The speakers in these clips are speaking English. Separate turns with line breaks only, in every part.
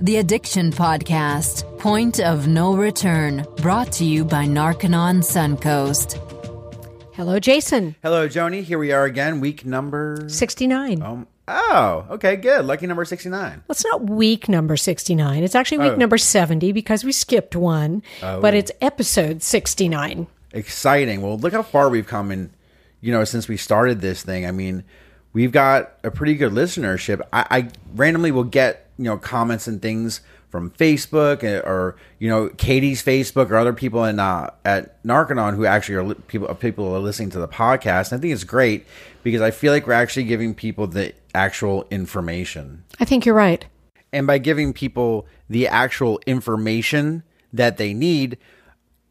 The Addiction Podcast, Point of No Return, brought to you by Narconon Suncoast.
Hello, Jason.
Hello, Joni. Here we are again, week number
69.
Um, oh, okay, good. Lucky number 69.
Well, it's not week number 69. It's actually week
Oh.
number 70 because we skipped one,
Oh.
but it's episode 69.
Exciting. Well, look how far we've come in, you know, since we started this thing. I mean, we've got a pretty good listenership. I, I randomly will get, you know, comments and things from Facebook uh, or, you know, Katie's Facebook or other people in uh, at Narconon who actually are li- people people are listening to the podcast. And I think it's great because I feel like we're actually giving people the actual information.
I think you're right.
and by giving people the actual information that they need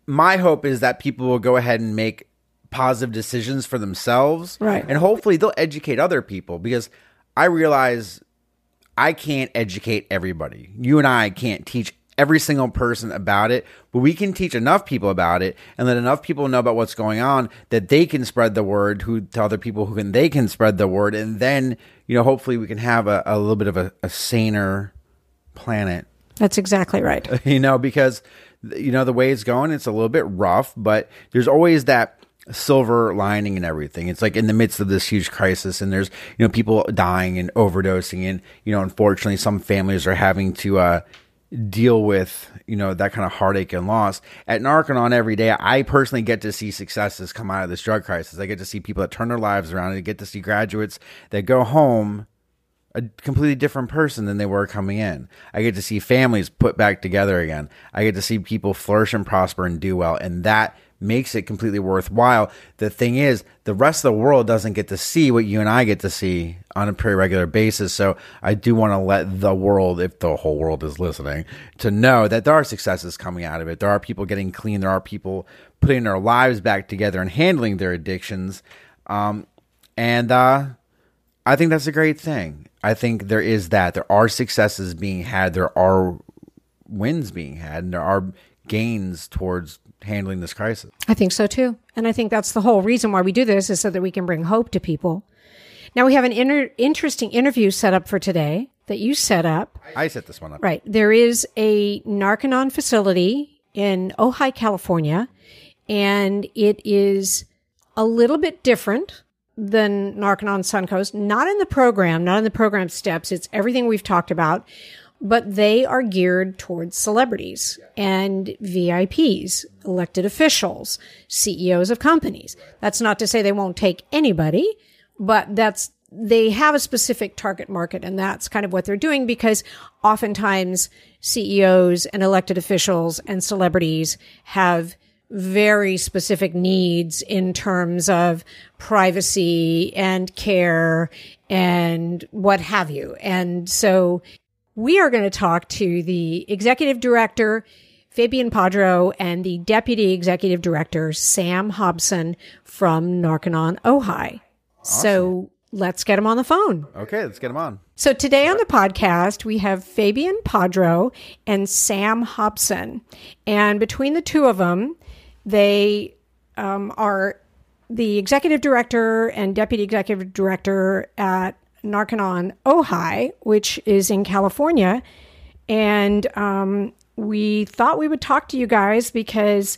my hope is that people will go ahead and make positive decisions for themselves
Right.
and hopefully they'll educate other people because i realize i can't educate everybody. You and i can't teach every single person about it but we can teach enough people about it and let enough people know about what's going on that they can spread the word who to other people who can they can spread the word. And then you know hopefully we can have a, a little bit of a, a saner planet.
That's exactly right.
you know, because you know the way it's going, it's a little bit rough, but there's always that silver lining and everything. It's like in the midst of this huge crisis, and there's you know people dying and overdosing, and you know unfortunately some families are having to uh, deal with you know that kind of heartache and loss. At Narconon every day, I personally get to see successes come out of this drug crisis. I get to see people that turn their lives around. I get to see graduates that go home a completely different person than they were coming in. I get to see families put back together again. I get to see people flourish and prosper and do well. And that makes it completely worthwhile. The thing is, the rest of the world doesn't get to see what you and I get to see on a pretty regular basis. So I do want to let the world, if the whole world is listening, to know that there are successes coming out of it. There are people getting clean. There are people putting their lives back together and handling their addictions. Um, and, uh, I think that's a great thing. I think there is that. There are successes being had. There are wins being had, and there are gains towards handling this crisis.
I think so too. And I think that's the whole reason why we do this is so that we can bring hope to people. Now we have an inter- interesting interview set up for today that you set up.
I set this one up.
Right. There is a Narconon facility in Ojai, California, and it is a little bit different than Narconon Suncoast. Not in the program, not in the program steps. It's everything we've talked about, but they are geared towards celebrities and VIPs, elected officials, CEOs of companies. That's not to say they won't take anybody, but that's they have a specific target market and that's kind of what they're doing because oftentimes CEOs and elected officials and celebrities have very specific needs in terms of privacy and care and what have you. And so we are going to talk to the executive director, Fabian Padro, and the deputy executive director, Sam Hobson from Narconon, Ojai. So let's get him on the phone.
Okay, let's get them on.
So today on the podcast, we have Fabian Padro and Sam Hobson. And between the two of them, they um, are the executive director and deputy executive director at Narconon Ojai, which is in California. And um, we thought we would talk to you guys because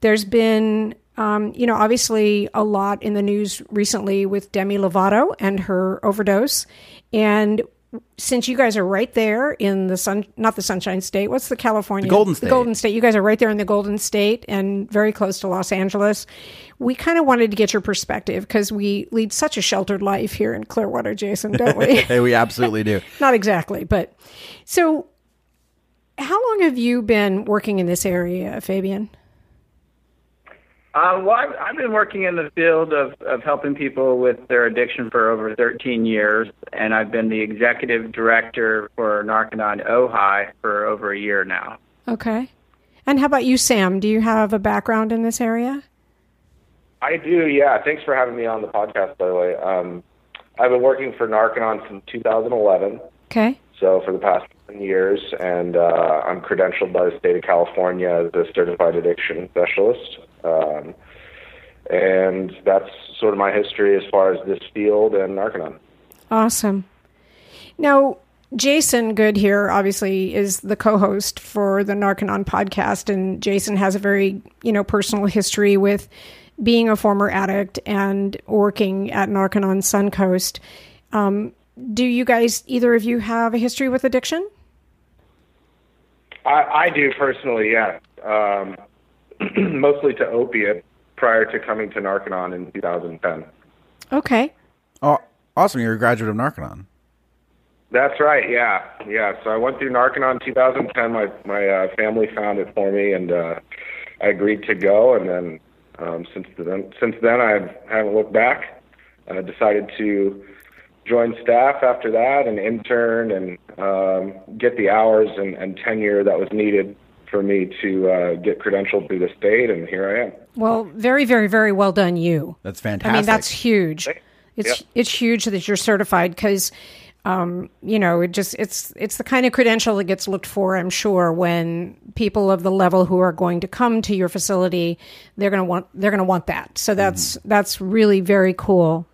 there's been, um, you know, obviously a lot in the news recently with Demi Lovato and her overdose. And since you guys are right there in the sun, not the Sunshine State, what's the California?
The Golden State.
The Golden State. You guys are right there in the Golden State and very close to Los Angeles. We kind of wanted to get your perspective because we lead such a sheltered life here in Clearwater, Jason, don't we?
Hey, we absolutely do.
not exactly, but so how long have you been working in this area, Fabian?
Uh, well, I've, I've been working in the field of, of helping people with their addiction for over 13 years, and I've been the executive director for Narconon Ojai for over a year now.
Okay. And how about you, Sam? Do you have a background in this area?
I do, yeah. Thanks for having me on the podcast, by the way. Um, I've been working for Narconon since 2011,
Okay.
so for the past 10 years, and uh, I'm credentialed by the state of California as a certified addiction specialist. Um, and that's sort of my history as far as this field and Narconon.
Awesome. Now, Jason Good here, obviously, is the co-host for the Narconon podcast, and Jason has a very, you know, personal history with being a former addict and working at Narconon Suncoast. Um, do you guys, either of you, have a history with addiction?
I, I do personally, yeah. Um, mostly to opiate prior to coming to Narconon in 2010.
Okay.
Oh, awesome! You're a graduate of Narconon.
That's right. Yeah, yeah. So I went through Narconon 2010. My my uh, family found it for me, and uh, I agreed to go. And then um, since then, since then, I haven't looked back. I decided to join staff after that and intern and um, get the hours and, and tenure that was needed for me to uh, get credentialed through the state, and here I am.
Well, very, very, very well done, you.
That's fantastic.
I mean, that's huge. It's
Yep.
it's huge that you're certified because, um, you know, it just it's it's the kind of credential that gets looked for. I'm sure when people of the level who are going to come to your facility, they're gonna want they're gonna want that. So that's that's really very cool.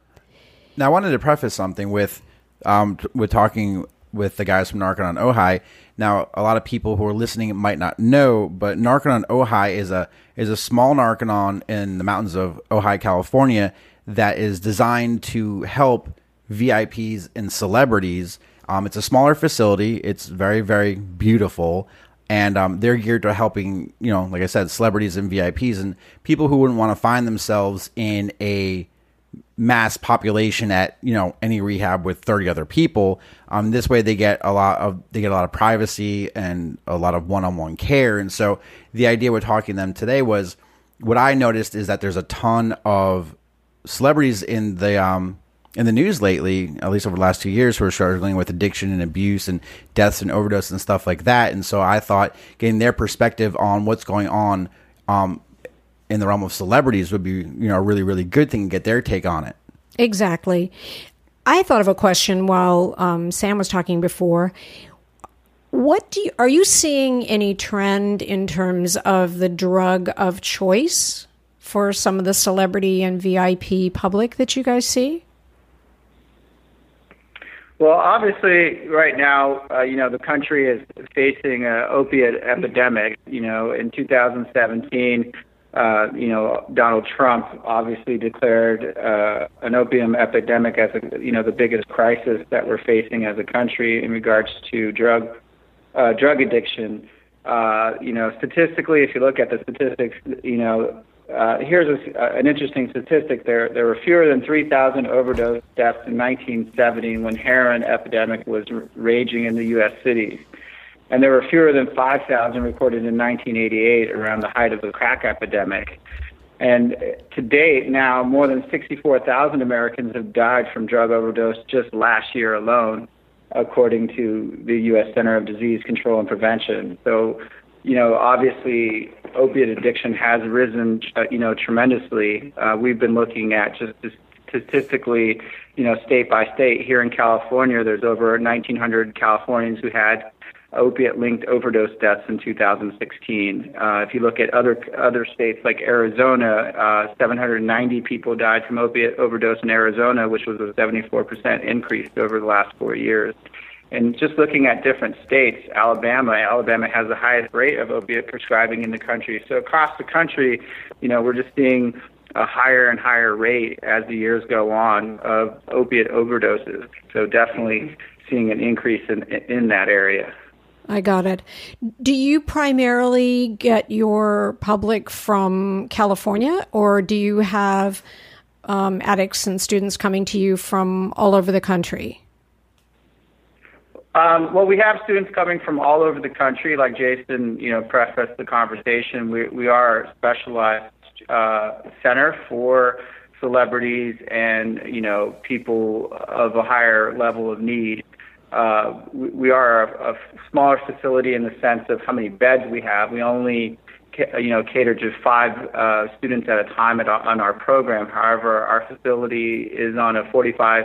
Now, I wanted to preface something with um, t- with talking with the guys from Narconon Ojai. Now, a lot of people who are listening might not know, but Narconon Ojai is a is a small Narconon in the mountains of Ojai, California, that is designed to help VIPs and celebrities. Um, it's a smaller facility. It's very very beautiful. And um, they're geared to helping, you know, like I said, celebrities and VIPs and people who wouldn't want to find themselves in a mass population at you know any rehab with 30 other people um this way they get a lot of they get a lot of privacy and a lot of one-on-one care and so the idea we're talking to them today was what i noticed is that there's a ton of celebrities in the um in the news lately, at least over the last two years, who are struggling with addiction and abuse and deaths and overdose and stuff like that. And so I thought getting their perspective on what's going on um, in the realm of celebrities would be, you know, a really, really good thing to get their take on it.
Exactly. I thought of a question while um, Sam was talking before. What do you, are you seeing any trend in terms of the drug of choice for some of the celebrity and VIP public that you guys see?
Well, obviously, right now, uh, you know, the country is facing an opiate epidemic. You know, in 2017, uh, you know, Donald Trump obviously declared uh, an opium epidemic as, a, you know, the biggest crisis that we're facing as a country in regards to drug uh, drug addiction. Uh, you know, statistically, if you look at the statistics, you know, uh, here's a, uh, an interesting statistic. There, there were fewer than 3,000 overdose deaths in 1970 when heroin epidemic was r- raging in the U.S. cities, and there were fewer than 5,000 recorded in 1988 around the height of the crack epidemic. And to date, now more than 64,000 Americans have died from drug overdose just last year alone, according to the U.S. Center of Disease Control and Prevention. So you know, obviously opiate addiction has risen, uh, you know, tremendously. Uh, we've been looking at just statistically, you know, state by state. Here in California, there's over 1,900 Californians who had opiate-linked overdose deaths in 2016. Uh, if you look at other other states like Arizona, uh, 790 people died from opiate overdose in Arizona, which was a 74% increase over the last four years. And just looking at different states, Alabama, Alabama has the highest rate of opiate prescribing in the country. So across the country, you know, we're just seeing a higher and higher rate as the years go on of opiate overdoses. So definitely seeing an increase in in that area.
I got it. Do you primarily get your public from California, or do you have um, addicts and students coming to you from all over the country?
Um, well, we have students coming from all over the country. Like Jason, you know, prefaced the conversation. We we are a specialized uh, center for celebrities and you know people of a higher level of need. Uh, we, we are a, a smaller facility in the sense of how many beds we have. We only ca- you know cater to five uh, students at a time at, on our program. However, our facility is on a 45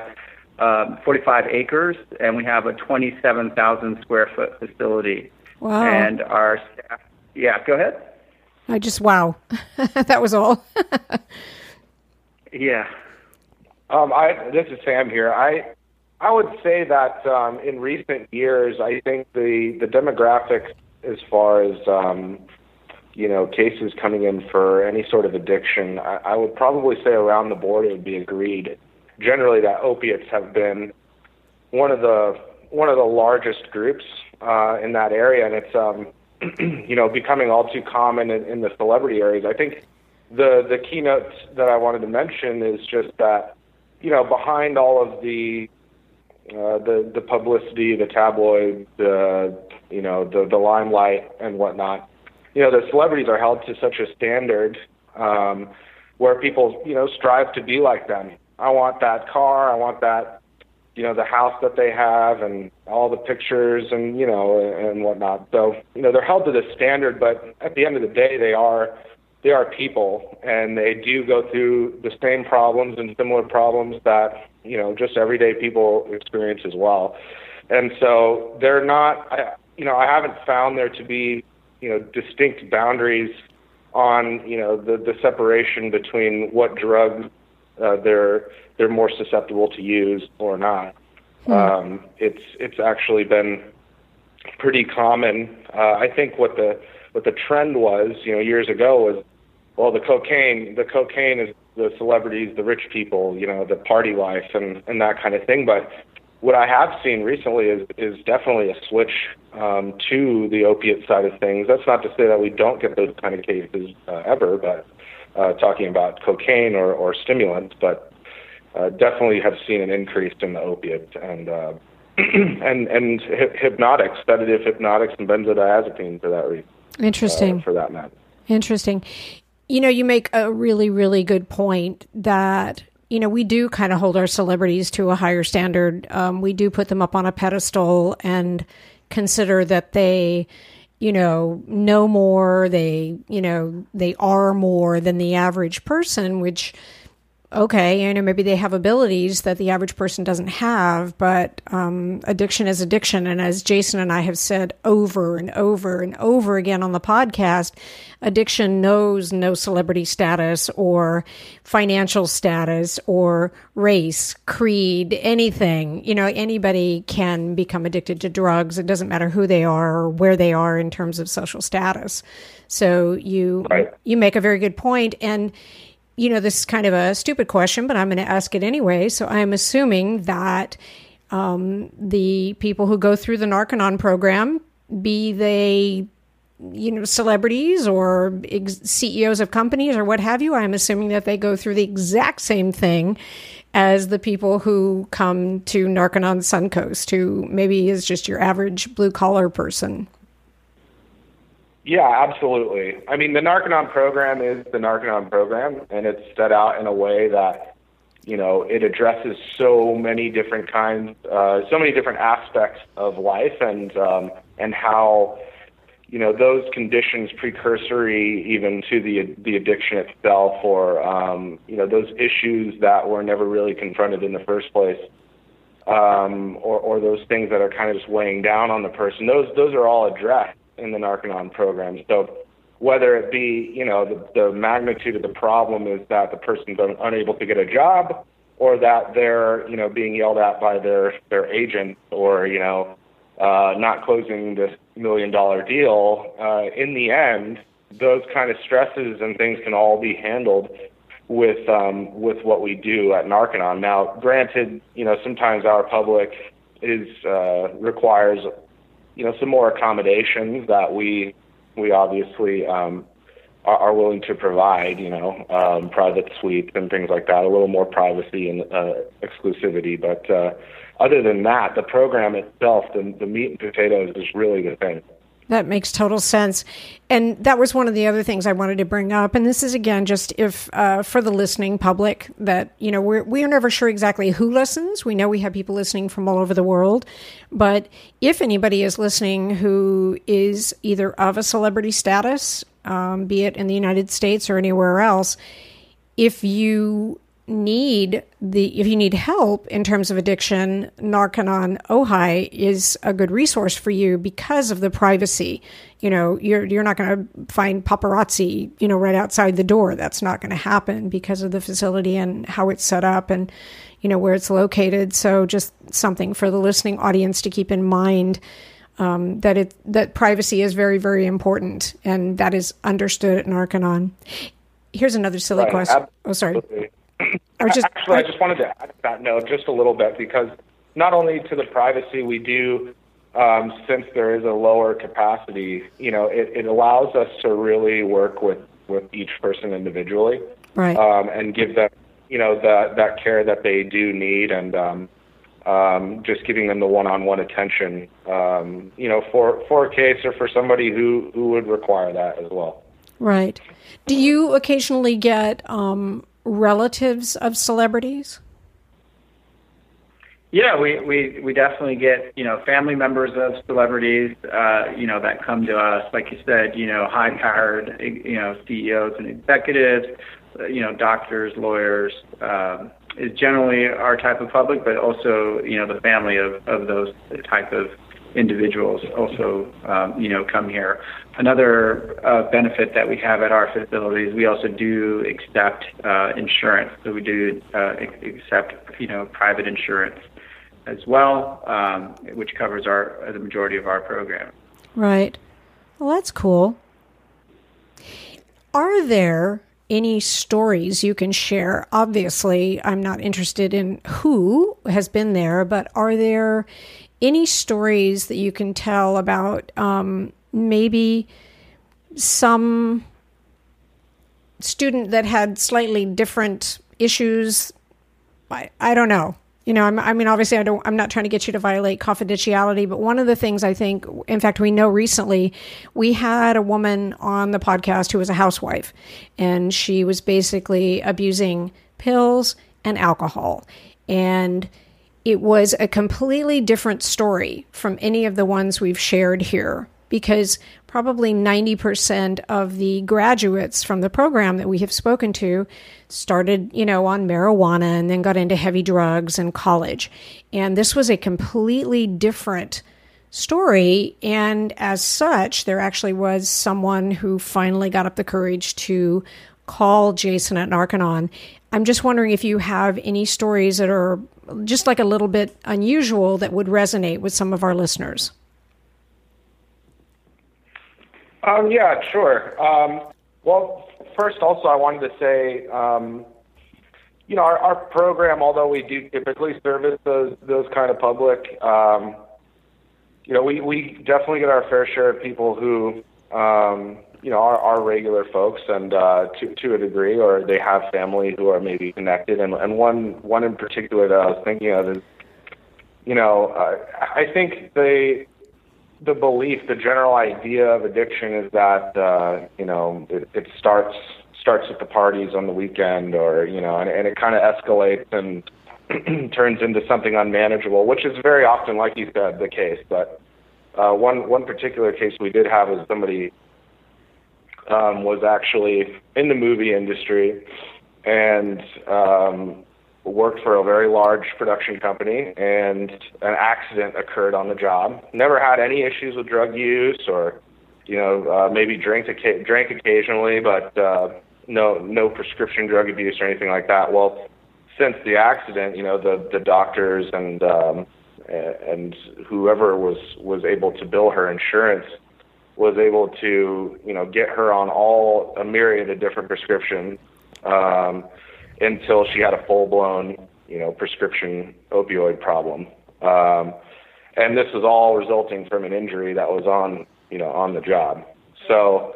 um, 45 acres, and we have a 27,000 square foot facility.
Wow.
And our staff, yeah, go ahead.
I just, wow. that was all.
Yeah.
Um, I this is Sam here. I I would say that um, in recent years, I think the the demographics as far as um, you know cases coming in for any sort of addiction, I, I would probably say around the board it would be agreed generally that opiates have been one of the one of the largest groups uh, in that area, and it's um, you know becoming all too common in, in the celebrity areas. I think the the keynote that I wanted to mention is just that you know behind all of the uh, the the publicity, the tabloid, the you know the the limelight and whatnot. You know the celebrities are held to such a standard um, where people you know strive to be like them. I want that car. I want that you know the house that they have and all the pictures and you know and whatnot. So you know they're held to this standard, but at the end of the day, they are they are people and they do go through the same problems and similar problems that you know just everyday people experience as well. And so they're not I, you know i haven't found there to be you know distinct boundaries on you know the the separation between what drugs uh, they're they're more susceptible to use or not. Hmm. um it's it's actually been pretty common. Uh, i think what the what the trend was you know years ago was well, the cocaine, the cocaine is the celebrities, the rich people, you know, the party life and and that kind of thing. But what I have seen recently is is definitely a switch um, to the opiate side of things. That's not to say that we don't get those kind of cases uh, ever, but uh, talking about cocaine or, or stimulants, but uh, definitely have seen an increase in the opiate and uh, and and hy- hypnotics, sedative hypnotics, and benzodiazepines for that reason.
Interesting.
Uh, for that matter.
Interesting. You know, you make a really, really good point that you know, we do kind of hold our celebrities to a higher standard. Um, we do put them up on a pedestal and consider that they, you know, know more. They, you know, they are more than the average person, which okay, you know, maybe they have abilities that the average person doesn't have, but um, addiction is addiction. And as Jason and I have said over and over and over again on the podcast, addiction knows no celebrity status or financial status or race, creed, anything. You know, anybody can become addicted to drugs. It doesn't matter who they are or where they are in terms of social status. So you right. you make a very good point and you know, this is kind of a stupid question, but I'm going to ask it anyway. So I'm assuming that um, the people who go through the Narconon program, be they you know celebrities or ex- CEOs of companies or what have you, I'm assuming that they go through the exact same thing as the people who come to Narconon Suncoast, who maybe is just your average blue collar person.
Yeah, absolutely. I mean, the Narconon program is the Narconon program, and it's set out in a way that, you know, it addresses so many different kinds, uh, so many different aspects of life, and um, and how, you know, those conditions precursory even to the the addiction itself, or um, you know, those issues that were never really confronted in the first place. Um, or, or those things that are kind of just weighing down on the person. Those those are all addressed in the Narconon program. So whether it be, you know, the, the magnitude of the problem is that the person's un- unable to get a job or that they're, you know, being yelled at by their, their agent or, you know, uh, not closing this million dollar deal, uh, in the end, those kind of stresses and things can all be handled with um, with what we do at Narconon. Now, granted, you know sometimes our public is uh, requires you know some more accommodations that we we obviously um, are, are willing to provide. You know, um, private suites and things like that, a little more privacy and uh, exclusivity. But uh, other than that, the program itself, the, the meat and potatoes, is really the thing.
That makes total sense. And that was one of the other things I wanted to bring up. And this is again just if uh, for the listening public that you know we're we are never sure exactly who listens. We know we have people listening from all over the world, but if anybody is listening who is either of a celebrity status, um, be it in the United States or anywhere else, if you need the if you need help in terms of addiction, Narconon Ojai is a good resource for you because of the privacy. You know, you're you're not going to find paparazzi, you know, right outside the door. That's not going to happen because of the facility and how it's set up and you know where it's located. So just something for the listening audience to keep in mind. Um, that it that privacy is very very important and that is understood at Narconon. Here's another silly
Right,
question.
absolutely.
Oh, sorry. I just
Actually, I just wanted to add to that note just a little bit because not only to the privacy we do, um, since there is a lower capacity, you know, it, it allows us to really work with, with each person individually
right.
um, and give them, you know, that that care that they do need and um, um, just giving them the one-on-one attention, um, you know, for for a case or for somebody who who would require that as well.
Right. Do you occasionally get um, relatives of celebrities?
Yeah, we, we, we definitely get, you know, family members of celebrities, uh, you know, that come to us, like you said, you know, high powered, you know, CEOs and executives, uh, you know, doctors, lawyers, um, is generally our type of public, but also, you know, the family of, of those type of individuals also, um, you know, come here. Another uh, benefit that we have at our facilities, we also do accept uh, insurance. So we do uh, accept, you know, private insurance as well, um, which covers our the majority of our program.
Right. Well, that's cool. Are there any stories you can share? Obviously, I'm not interested in who has been there, but are there any stories that you can tell about um, maybe some student that had slightly different issues? I, I don't know. You know, I'm, I mean, obviously, I don't. I'm not trying to get you to violate confidentiality, but one of the things I think, in fact, we know recently, we had a woman on the podcast who was a housewife, and she was basically abusing pills and alcohol, and it was a completely different story from any of the ones we've shared here because probably 90% of the graduates from the program that we have spoken to started, you know, on marijuana and then got into heavy drugs in college. And this was a completely different story. And as such, there actually was someone who finally got up the courage to call Jason at Narconon. I'm just wondering if you have any stories that are just like a little bit unusual that would resonate with some of our listeners.
Um, yeah, sure. Um, well, first, also, I wanted to say, um, you know, our, our program, although we do typically service those those kind of public, um, you know, we, we definitely get our fair share of people who, um, you know, are, are regular folks, and uh, to to a degree, or they have family who are maybe connected. And and one one in particular that I was thinking of is, you know, uh, I think they the belief, the general idea of addiction is that uh, you know it, it starts starts at the parties on the weekend, or you know, and, and it kind of escalates and turns into something unmanageable, which is very often, like you said, the case. But uh, one one particular case we did have was somebody um, was actually in the movie industry and um, worked for a very large production company, and an accident occurred on the job. Never had any issues with drug use, or you know, uh, maybe drank drank occasionally, but uh, no no prescription drug abuse or anything like that. Well, since the accident, you know, the the doctors and um, and whoever was was able to bill her insurance was able to you know get her on all a myriad of different prescriptions. Um, until she had a full blown, you know, prescription opioid problem. Um, and this was all resulting from an injury that was on, you know, on the job. So,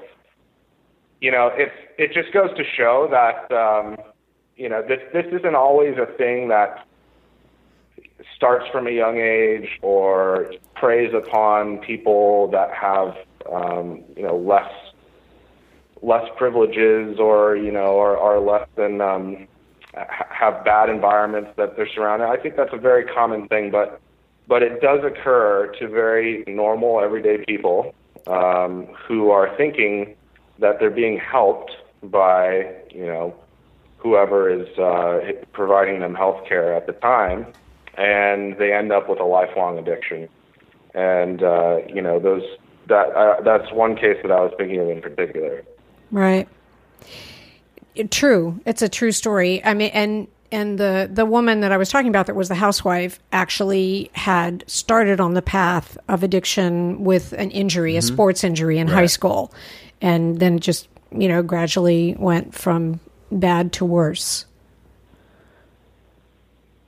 you know, it it just goes to show that, um, you know, this this isn't always a thing that starts from a young age or preys upon people that have, um, you know, less less privileges or you know or are less than um, have bad environments that they're surrounded. I think that's a very common thing, but but it does occur to very normal, everyday people um, who are thinking that they're being helped by you know whoever is uh, providing them health care at the time, and they end up with a lifelong addiction. And uh, you know, those that uh, that's one case that I was thinking of in particular.
Right. True. It's a true story. I mean, and and the the woman that I was talking about that was the housewife actually had started on the path of addiction with an injury, mm-hmm. a sports injury in right. high school, and then just you know gradually went from bad to worse.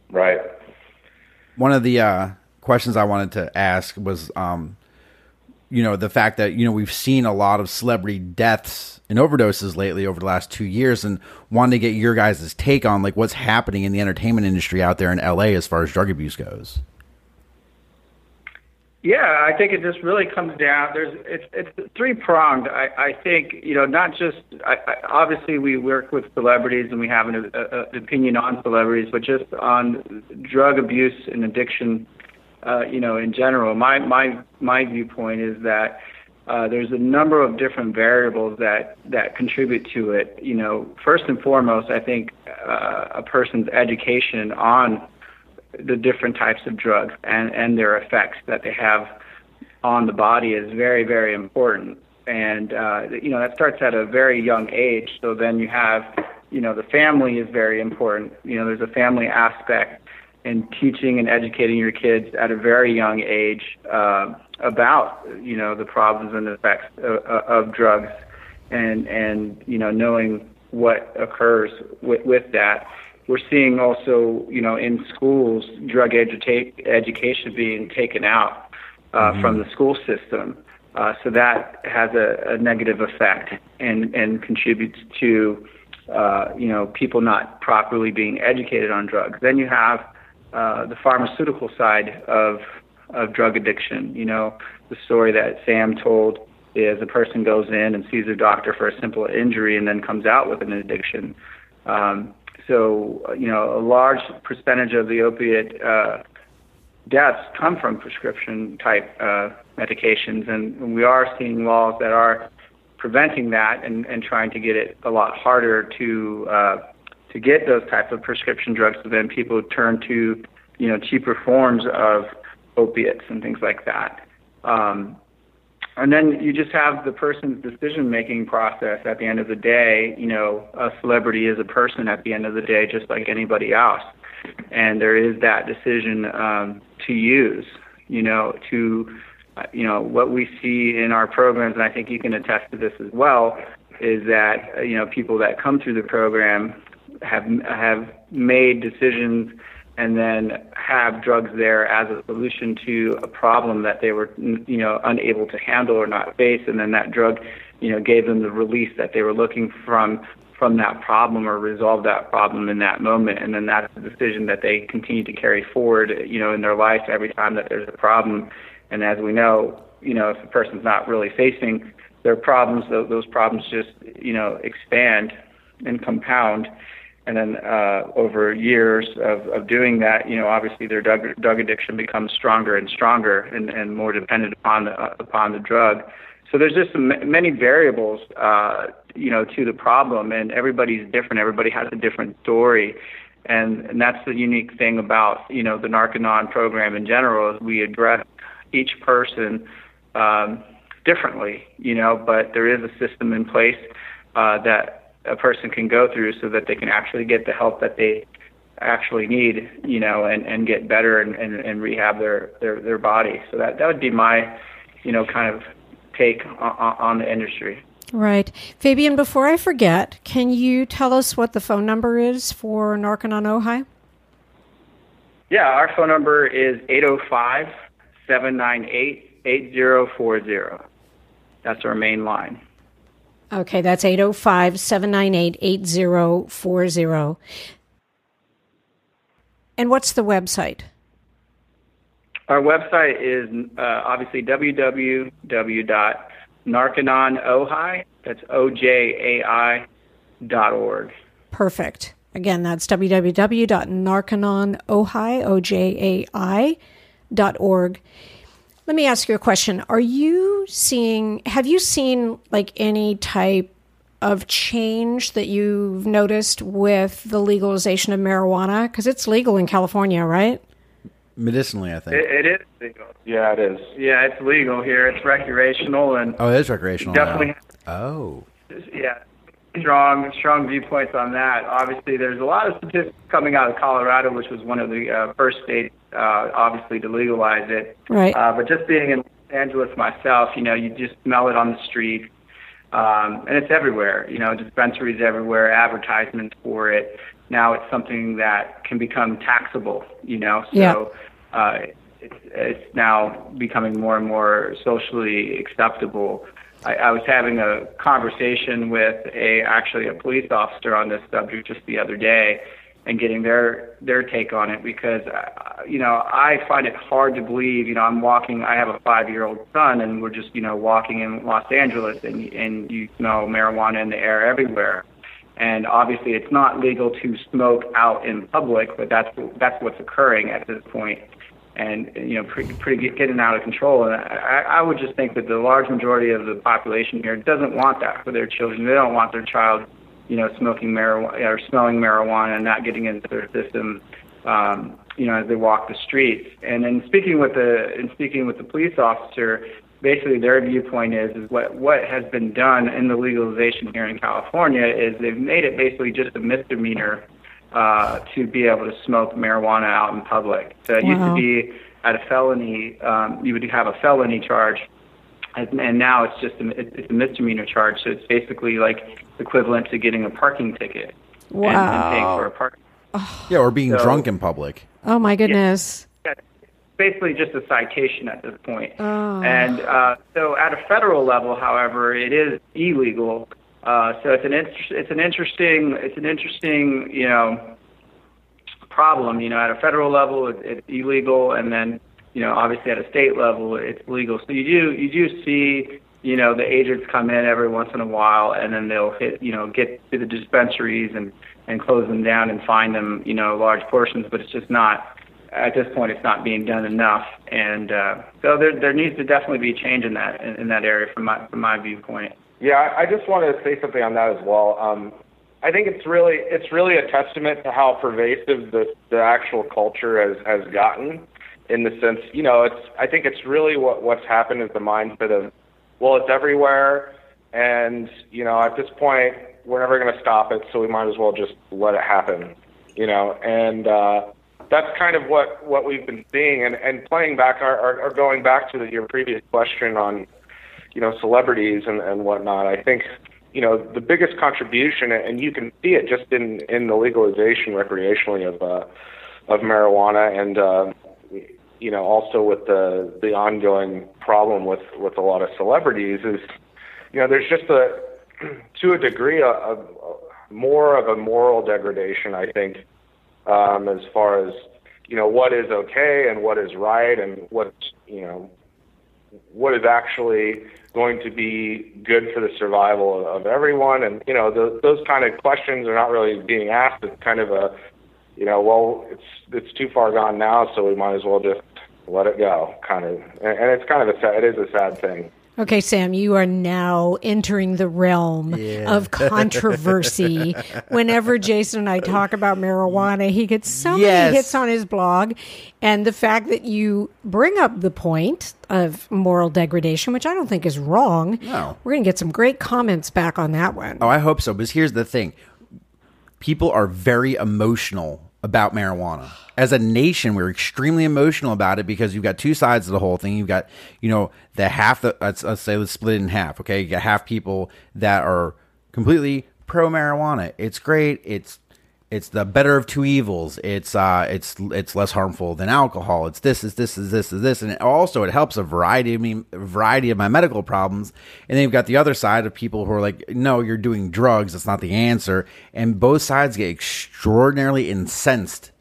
Right.
One of the uh, questions I wanted to ask was, um, you know, the fact that you know we've seen a lot of celebrity deaths and overdoses lately over the last two years, and wanted to get your guys' take on like what's happening in the entertainment industry out there in LA as far as drug abuse goes.
Yeah, I think it just really comes down. There's it's it's three pronged. I I think you know not just I, I, obviously we work with celebrities and we have an, a, a, opinion on celebrities, but just on drug abuse and addiction, uh, you know, in general. My my my viewpoint is that uh, there's a number of different variables that that contribute to it. You know, first and foremost, I think uh, a person's education on the different types of drugs and, and their effects that they have on the body is very, very important. And, uh, you know, that starts at a very young age. So then you have, you know, the family is very important. You know, there's a family aspect in teaching and educating your kids at a very young age uh, about, you know, the problems and effects of, of drugs and, and, you know, knowing what occurs with, with that we're seeing also, you know, in schools, drug educa- education being taken out uh, mm-hmm. from the school system. Uh, so that has a, a negative effect and, and contributes to, uh, you know, people not properly being educated on drugs. Then you have uh, the pharmaceutical side of of drug addiction. You know, the story that Sam told is a person goes in and sees a doctor for a simple injury and then comes out with an addiction. Um, so, you know, a large percentage of the opiate uh, deaths come from prescription type uh, medications, and we are seeing laws that are preventing that and, and trying to get it a lot harder to uh, to get those types of prescription drugs. So then people turn to, you know, cheaper forms of opiates and things like that. Um, and then you just have the person's decision making process at the end of the day you know a celebrity is a person at the end of the day just like anybody else and there is that decision um, to use you know to you know what we see in our programs and i think you can attest to this as well is that you know people that come through the program have have made decisions and then have drugs there as a solution to a problem that they were you know unable to handle or not face. And then that drug you know gave them the release that they were looking from from that problem or resolve that problem in that moment. And then that's the decision that they continue to carry forward you know in their life every time that there's a problem. And as we know you know if a person's not really facing their problems those problems just you know expand and compound and then uh, over years of, of doing that, you know, obviously their drug, drug addiction becomes stronger and stronger and, and more dependent upon the upon the drug. So there's just many variables, uh, you know, to the problem, and everybody's different. Everybody has a different story, and, and that's the unique thing about you know the Narconon program in general is we address each person um, differently, you know, but there is a system in place uh, that a person can go through so that they can actually get the help that they actually need, you know, and, and get better and, and, and rehab their, their, their body. So that, that would be my, you know, kind of take on, on the industry.
Right. Fabian, before I forget, can you tell us what the phone number is for Narconon Ojai?
Yeah, our phone number is 805 798 8040. That's our main line.
Okay, that's 805 798 8040. And what's the website?
Our website is uh, obviously www.narcononojai, that's O-J-A-I dot org.
Perfect. Again, that's www.narcononojai, O-J-A-I dot org. Let me ask you a question. Are you seeing, have you seen like any type of change that you've noticed with the legalization of marijuana? Because it's legal in California, right?
Medicinally, I think.
It, it is legal.
Yeah, it is.
Yeah, it's legal here. It's recreational and
oh, it is recreational. now.
definitely
Oh.
yeah, strong strong viewpoints on that. Obviously, there's a lot of statistics coming out of Colorado, which was one of the uh, first states, uh, obviously, to legalize it.
Right.
Uh, but just being in Los Angeles myself, you know, you just smell it on the street, um, and it's everywhere. You know, dispensaries everywhere, advertisements for it. Now it's something that can become taxable. You know, so.
Yeah.
Uh, it's, it's now becoming more and more socially acceptable. I, I was having a conversation with a actually a police officer on this subject just the other day, and getting their their take on it because uh, you know I find it hard to believe. You know, I'm walking. I have a five year old son, and we're just you know walking in Los Angeles, and and you smell marijuana in the air everywhere. And obviously, it's not legal to smoke out in public, but that's that's what's occurring at this point and you know pretty, pretty getting out of control. And I, I would just think that the large majority of the population here doesn't want that for their children. They don't want their child, you know, smoking marijuana or smelling marijuana and not getting into their system. Um, you know, as they walk the streets. And in speaking with the in speaking with the police officer, basically their viewpoint is is what what has been done in the legalization here in California is they've made it basically just a misdemeanor uh, to be able to smoke marijuana out in public. So it used to be at a felony, um, you would have a felony charge, and, and now it's just a, it's a misdemeanor charge. So it's basically like equivalent to getting a parking ticket and, and paying for a park.
Yeah, or being
So-
drunk in public.
Oh my goodness.
basically just a citation at this point.
Oh.
And uh, so at a federal level, however, it is illegal. Uh, so it's an inter- it's an interesting it's an interesting you know problem. You know, at a federal level, it, it's illegal, and then you know obviously at a state level, it's legal. So you do you do see you know the agents come in every once in a while, and then they'll hit you know get to the dispensaries and and close them down and fine them you know large portions, but it's just not at this point it's not being done enough, and uh, so there there needs to definitely be change in that in, in that area from my from my viewpoint.
Yeah, I just wanted to say something on that as well. Um, I think it's really it's really a testament to how pervasive the the actual culture has has gotten. In the sense, you know, it's I think it's really what what's happened is the mindset of, well, it's everywhere, and you know, at this point, we're never going to stop it, so we might as well just let it happen, you know, and uh, that's kind of what what we've been seeing, and and playing back or, or, or going back to the, your previous question on you know, celebrities and, and whatnot. I think, you know, the biggest contribution, and you can see it just in, in the legalization recreationally of, uh, of marijuana and, uh, you know, also with the, the ongoing problem with, with a lot of celebrities is, you know, there's just a, to a degree, a, a, more of a moral degradation, I think, um, as far as, you know, what is okay and what is right and what's, you know, what is actually going to be good for the survival of everyone. And you know the, those kind of questions are not really being asked. It's kind of a you know well it's it's too far gone now so we might as well just let it go kind of. And, and it's kind of a sad, it is a sad thing
Okay, Sam, you are now entering the realm of controversy. Whenever Jason and I talk about marijuana, he gets so
Yes.
many hits on his blog. And the fact that you bring up the point of moral degradation, which I don't think is wrong,
No.
we're going to get some great comments back on that one.
Oh, I hope so. Because here's the thing people are very emotional about marijuana. As a nation, we're extremely emotional about it because you've got two sides of the whole thing. You've got, you know, the half let's, let's say let's split it in half. Okay, you got half people that are completely pro marijuana. It's great. It's it's the better of two evils. It's uh it's it's less harmful than alcohol. It's this is this is this is this, and it also it helps a variety of me variety of my medical problems. And then you've got the other side of people who are like, no, you're doing drugs. That's not the answer. And both sides get extraordinarily incensed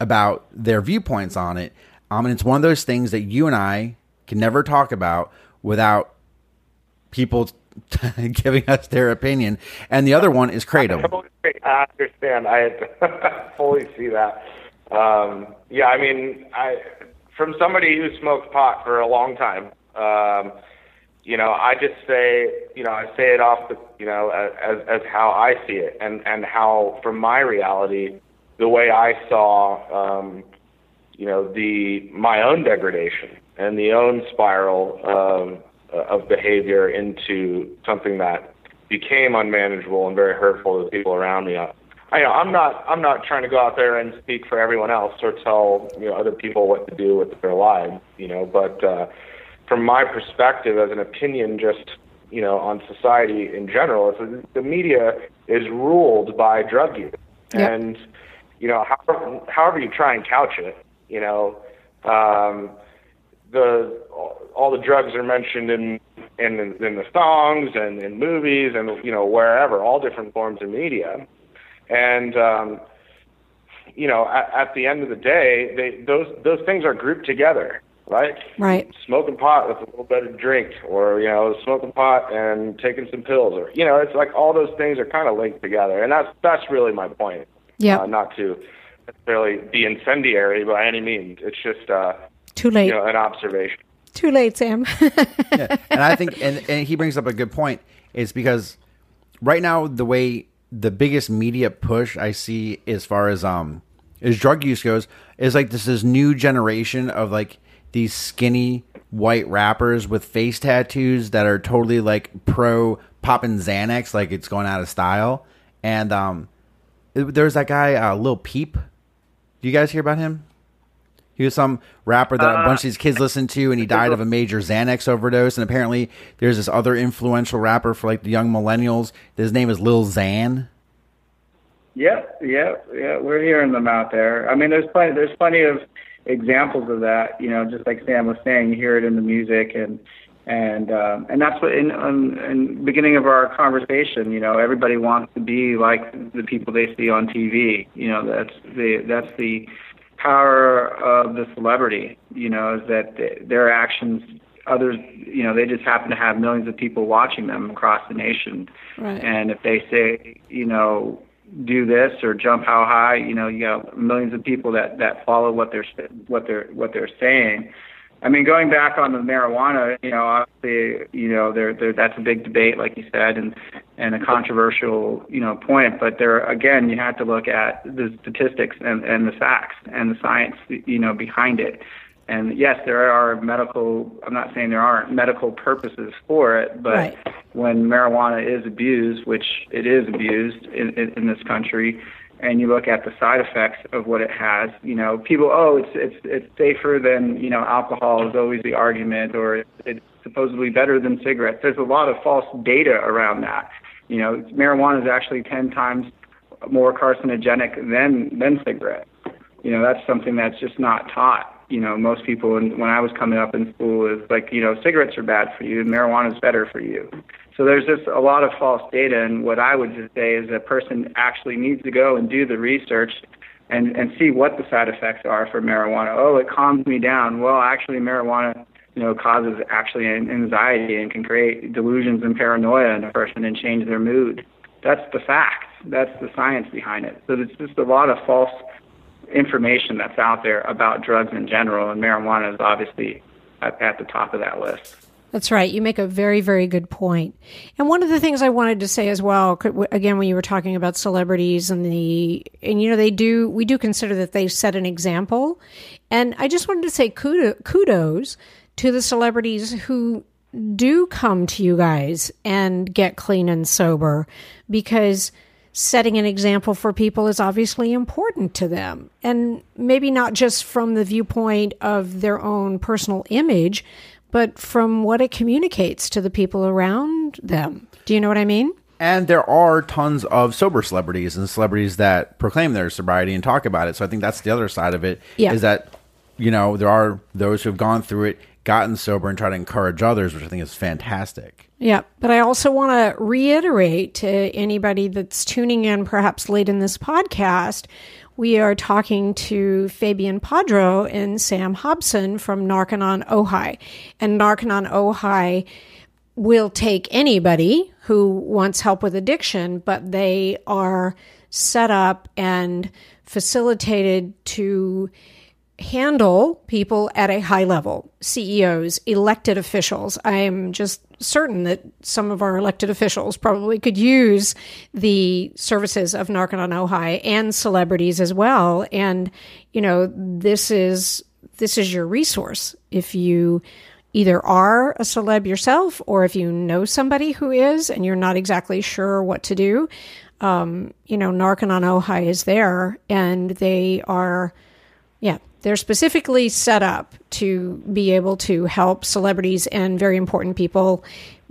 about their viewpoints on it. Um, and it's one of those things that you and I can never talk about without people giving us their opinion. And the other one is kratom.
I understand. I fully see that. Um, yeah, I mean, I from somebody who smoked pot for a long time, um, you know, I just say, you know, I say it off the, you know, as as how I see it, and and how from my reality, the way I saw, um, you know, the my own degradation and the own spiral um, of behavior into something that became unmanageable and very hurtful to the people around me. I, I know I'm not I'm not trying to go out there and speak for everyone else or tell you know other people what to do with their lives, you know, but uh, from my perspective as an opinion, just you know, on society in general, is the media is ruled by drug use, yep. and you know, however, however you try and couch it, you know, um, the all the drugs are mentioned in in in the songs and in movies and you know wherever, all different forms of media, and um, you know, at, at the end of the day, they those those things are grouped together right?
Right.
Smoking pot with a little bit of drink, or you know, smoking pot and taking some pills, or you know, it's like all those things are kind of linked together, and that's that's really my point.
Yeah.
Uh, not to necessarily be incendiary by any means. It's just uh,
too late.
You know, an observation.
Too late, Sam.
yeah. And I think, and, and he brings up a good point. Is because right now the way the biggest media push I see as far as um as drug use goes is like this is new generation of like these skinny white rappers with face tattoos that are totally like pro popping Xanax, like it's going out of style. And um, there's that guy uh, Lil Peep. Do you guys hear about him? He was some rapper that uh, a bunch of these kids listened to, and he died of a major Xanax overdose. And apparently, there's this other influential rapper for like the young millennials. His name is Lil Xan.
Yep, yep, yeah. We're hearing them out there. I mean, there's plenty. There's plenty of examples of that. You know, just like Sam was saying, you hear it in the music and and um, and that's what in, in in beginning of our conversation. You know, everybody wants to be like the people they see on TV. You know, that's the that's the power of the celebrity. You know, is that their actions others you know they just happen to have millions of people watching them across the nation
right.
and if they say you know do this or jump how high. You know, you got millions of people that that follow what they're what they're what they're saying. I mean, going back on the marijuana, you know, obviously, you know, there, there, that's a big debate, like you said, and and a controversial, you know, point. But there, again, you have to look at the statistics and and the facts and the science, you know, behind it. And yes, there are medical. I'm not saying there aren't medical purposes for it, but
right.
when marijuana is abused, which it is abused in, in, in this country, and you look at the side effects of what it has, you know, people, oh, it's it's it's safer than you know alcohol is always the argument, or it's, it's supposedly better than cigarettes. There's a lot of false data around that. You know, marijuana is actually ten times more carcinogenic than than cigarettes. You know, that's something that's just not taught you know, most people when, I was coming up in school is like, you know, cigarettes are bad for you, marijuana is better for you. So there's just a lot of false data, and what I would just say is a person actually needs to go and do the research and and see what the side effects are for marijuana. Oh, it calms me down. Well, actually, marijuana, you know, causes actually anxiety and can create delusions and paranoia in a person and change their mood. That's the fact. That's the science behind it. So it's just a lot of false information that's out there about drugs in general, and marijuana is obviously at, at the top of that list.
That's right. You make a very, very good point. And one of the things I wanted to say as well, again, when you were talking about celebrities and the, and you know, they do, we do consider that they set an example. And I just wanted to say kudos to the celebrities who do come to you guys and get clean and sober because setting an example for people is obviously important to them. And maybe not just from the viewpoint of their own personal image, but from what it communicates to the people around them. Do you know what I mean?
And there are tons of sober celebrities and celebrities that proclaim their sobriety and talk about it. So I think that's the other side of it.
Yeah.
Is that, you know, there are those who have gone through it, gotten sober, and try to encourage others, which I think is fantastic.
Yeah, but I also want to reiterate to anybody that's tuning in, perhaps late in this podcast, we are talking to Fabian Padro and Sam Hobson from Narconon Ojai. And Narconon Ojai will take anybody who wants help with addiction, but they are set up and facilitated to handle people at a high level, CEOs, elected officials. I am just certain that some of our elected officials probably could use the services of Narconon Ojai and celebrities as well. And, you know, this is, this is your resource. If you either are a celeb yourself or if you know somebody who is and you're not exactly sure what to do, um, you know, Narconon Ojai is there and they are, yeah, they're specifically set up to be able to help celebrities and very important people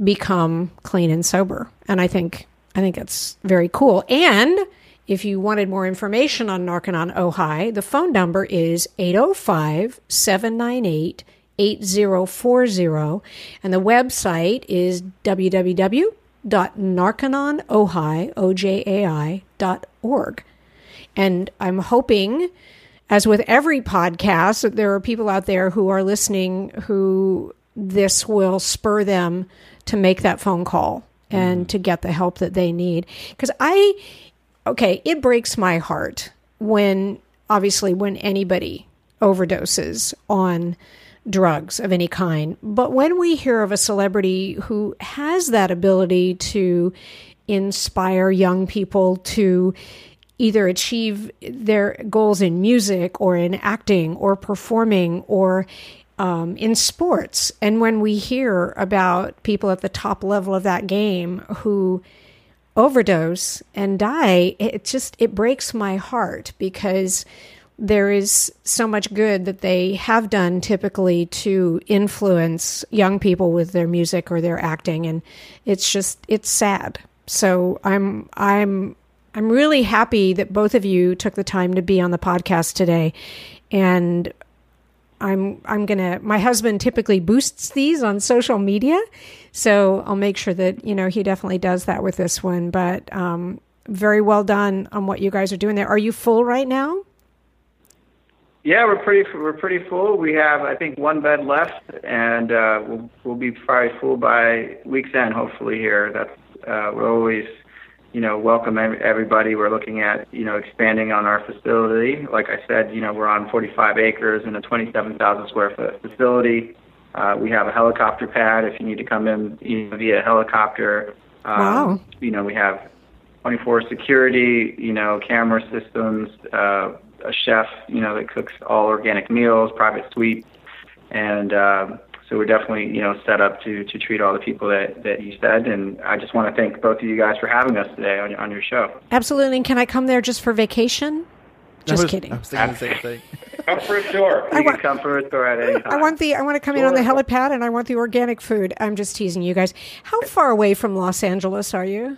become clean and sober. And I think I think it's very cool. And if you wanted more information on Narconon Ojai, the phone number is 805 798 8040 and the website is www.narcononojai.org. And I'm hoping as with every podcast, there are people out there who are listening who this will spur them to make that phone call and mm. to get the help that they need. Because I, okay, it breaks my heart when, obviously, when anybody overdoses on drugs of any kind. But when we hear of a celebrity who has that ability to inspire young people to either achieve their goals in music or in acting or performing or um, in sports. And when we hear about people at the top level of that game who overdose and die, it just it breaks my heart because there is so much good that they have done typically to influence young people with their music or their acting and it's just it's sad so i'm i'm I'm really happy that both of you took the time to be on the podcast today. And I'm I'm gonna my husband typically boosts these on social media, so I'll make sure that you know he definitely does that with this one. But um, very well done on what you guys are doing there. Are you full right now?
Yeah, we're pretty we're pretty full. We have I think one bed left, and uh, we'll we'll be probably full by week's end. Hopefully here. That's uh, we're always you know, welcome everybody. We're looking at, you know, expanding on our facility. Like I said, you know, we're on 45 acres in a 27,000 square foot facility. Uh, we have a helicopter pad if you need to come in you know, via helicopter.
Um, wow.
You know, we have 24 security, you know, camera systems, uh, a chef, you know, that cooks all organic meals, private suite, and uh, so we're definitely you know set up to to treat all the people that that you said and i just want to thank both of you guys for having us today on, on your show
absolutely and can i come there just for vacation just
was,
kidding.
I was thinking the same thing.
come for a tour. You I want, can come for a tour at any time.
I want the I want to come sure. in on the helipad and I want the organic food. I'm just teasing you guys. How far away from Los Angeles are you?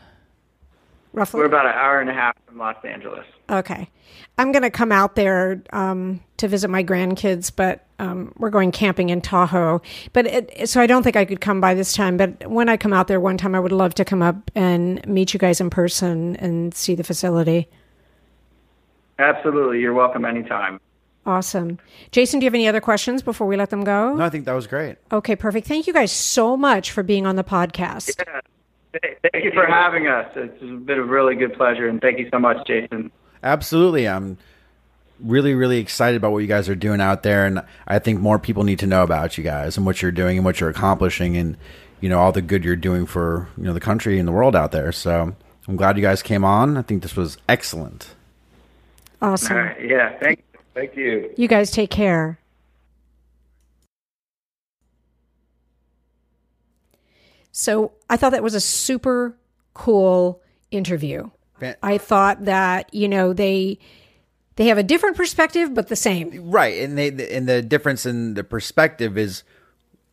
Roughly.
We're about an hour and a half from Los Angeles.
Okay. I'm going to come out there um, to visit my grandkids, but um, we're going camping in Tahoe. But it, so I don't think I could come by this time. But when I come out there one time, I would love to come up and meet you guys in person and see the facility.
Absolutely. You're welcome anytime.
Awesome. Jason, do you have any other questions before we let them go?
No, I think that was great.
Okay, perfect. Thank you guys so much for being on the podcast.
Yeah. Thank you for having us. It's been a really good pleasure, and thank you so much, Jason.
Absolutely. I'm really, really excited about what you guys are doing out there. And I think more people need to know about you guys and what you're doing and what you're accomplishing and, you know, all the good you're doing for, you know, the country and the world out there. So I'm glad you guys came on. I think this was excellent.
Awesome.
Yeah. Thank, thank you.
You guys take care. So I thought that was a super cool interview. I thought that you know they they have a different perspective, but the same.
Right, and they and the difference in the perspective is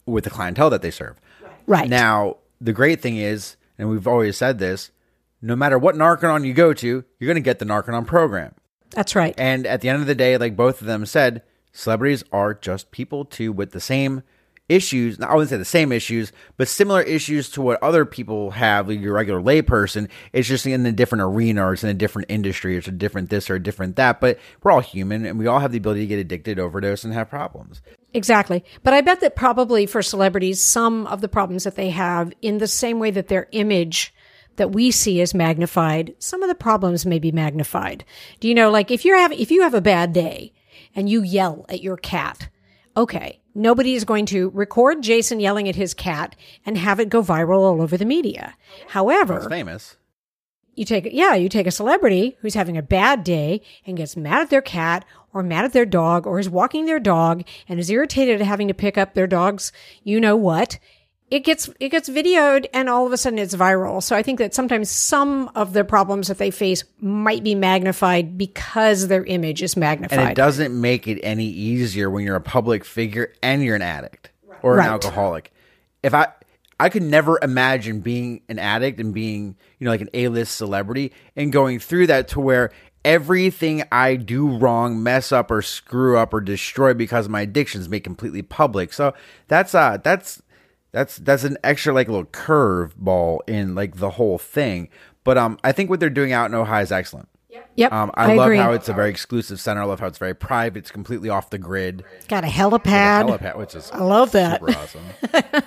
with the clientele that they serve.
Right
now, the great thing is, and we've always said this: no matter what Narconon you go to, you're going to get the Narconon program.
That's right.
And at the end of the day, like both of them said, celebrities are just people too with the same issues. I wouldn't say the same issues, but similar issues to what other people have, like your regular layperson. It's just in a different arena or it's in a different industry. It's a different this or a different that. But we're all human and we all have the ability to get addicted, overdose, and have problems.
Exactly. But I bet that probably for celebrities, some of the problems that they have, in the same way that their image that we see is magnified, some of the problems may be magnified. Do you know, like if you have if you have a bad day, and you yell at your cat. Okay, nobody is going to record Jason yelling at his cat and have it go viral all over the media. However,
It's famous.
you take yeah you take a celebrity who's having a bad day and gets mad at their cat or mad at their dog or is walking their dog and is irritated at having to pick up their dog's you know what it gets it gets videoed and all of a sudden it's viral so i think that sometimes some of the problems that they face might be magnified because their image is magnified
And it doesn't make it any easier when you're a public figure and you're an addict or an
Right.
alcoholic. If I I could never imagine being an addict and being, you know, like an A-list celebrity and going through that to where everything I do wrong, mess up or screw up or destroy because of my addictions made completely public. So that's uh that's that's that's an extra like little curve ball in like the whole thing. But um I think what they're doing out in Ojai is excellent.
yep
Um, I, love
agree
how it's a very exclusive center. I love how it's very private. It's completely off the grid.
got a helipad
Helipad, which is
i love that
super awesome.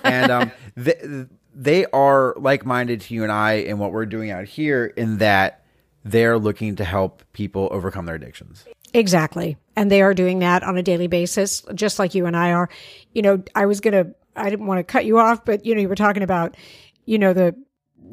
and um, they, they are like minded to you and I in what we're doing out here, in that they're looking to help people overcome their addictions.
Exactly. And they are doing that on a daily basis, just like you and I are. You know, I was going to, I didn't want to cut you off, but, you know, you were talking about, you know, the,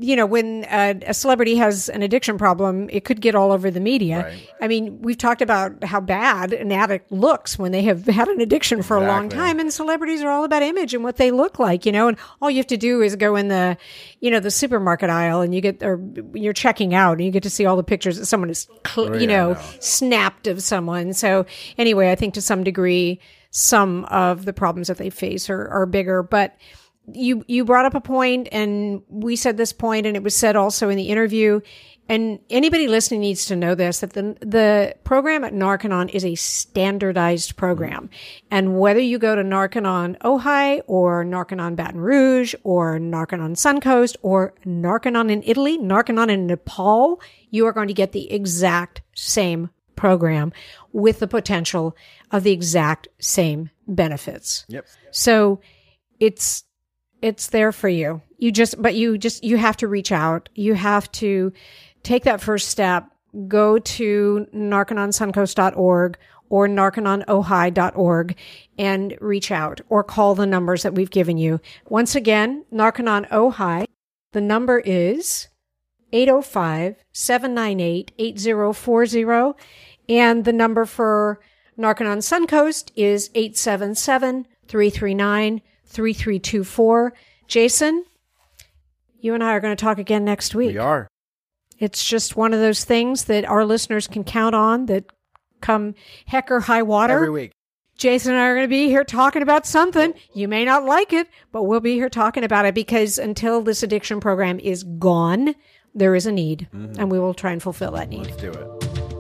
you know, when a, a celebrity has an addiction problem, it could get all over the media.
Right.
I mean, we've talked about how bad an addict looks when they have had an addiction for a long time, and celebrities are all about image and what they look like, you know. And all you have to do is go in the, you know, the supermarket aisle, and you get, or you're checking out, and you get to see all the pictures that someone is, cl- oh, you
Oh, yeah,
know,
know.
snapped of someone. So anyway, I think to some degree, some of the problems that they face are, are bigger, but you, you brought up a point and we said this point and it was said also in the interview. And anybody listening needs to know this, that the, the program at Narconon is a standardized program. And whether you go to Narconon Ojai or Narconon Baton Rouge or Narconon Suncoast or Narconon in Italy, Narconon in Nepal, you are going to get the exact same program with the potential of the exact same benefits.
Yep.
So it's it's there for you. You just but you just you have to reach out. You have to take that first step. Go to narcononsuncoast.org or narcononojai.org and reach out or call the numbers that we've given you. Once again, Narconon Ojai, the number is 805-798-8040 and the number for Narconon Suncoast is 877-339-3324. Jason, you and I are going to talk again next week.
We are.
It's just one of those things that our listeners can count on that come heck or high water.
Every week.
Jason and I are going to be here talking about something. You may not like it, but we'll be here talking about it because until this addiction program is gone, there is a need, mm-hmm. and we will try and fulfill that need.
Let's do it.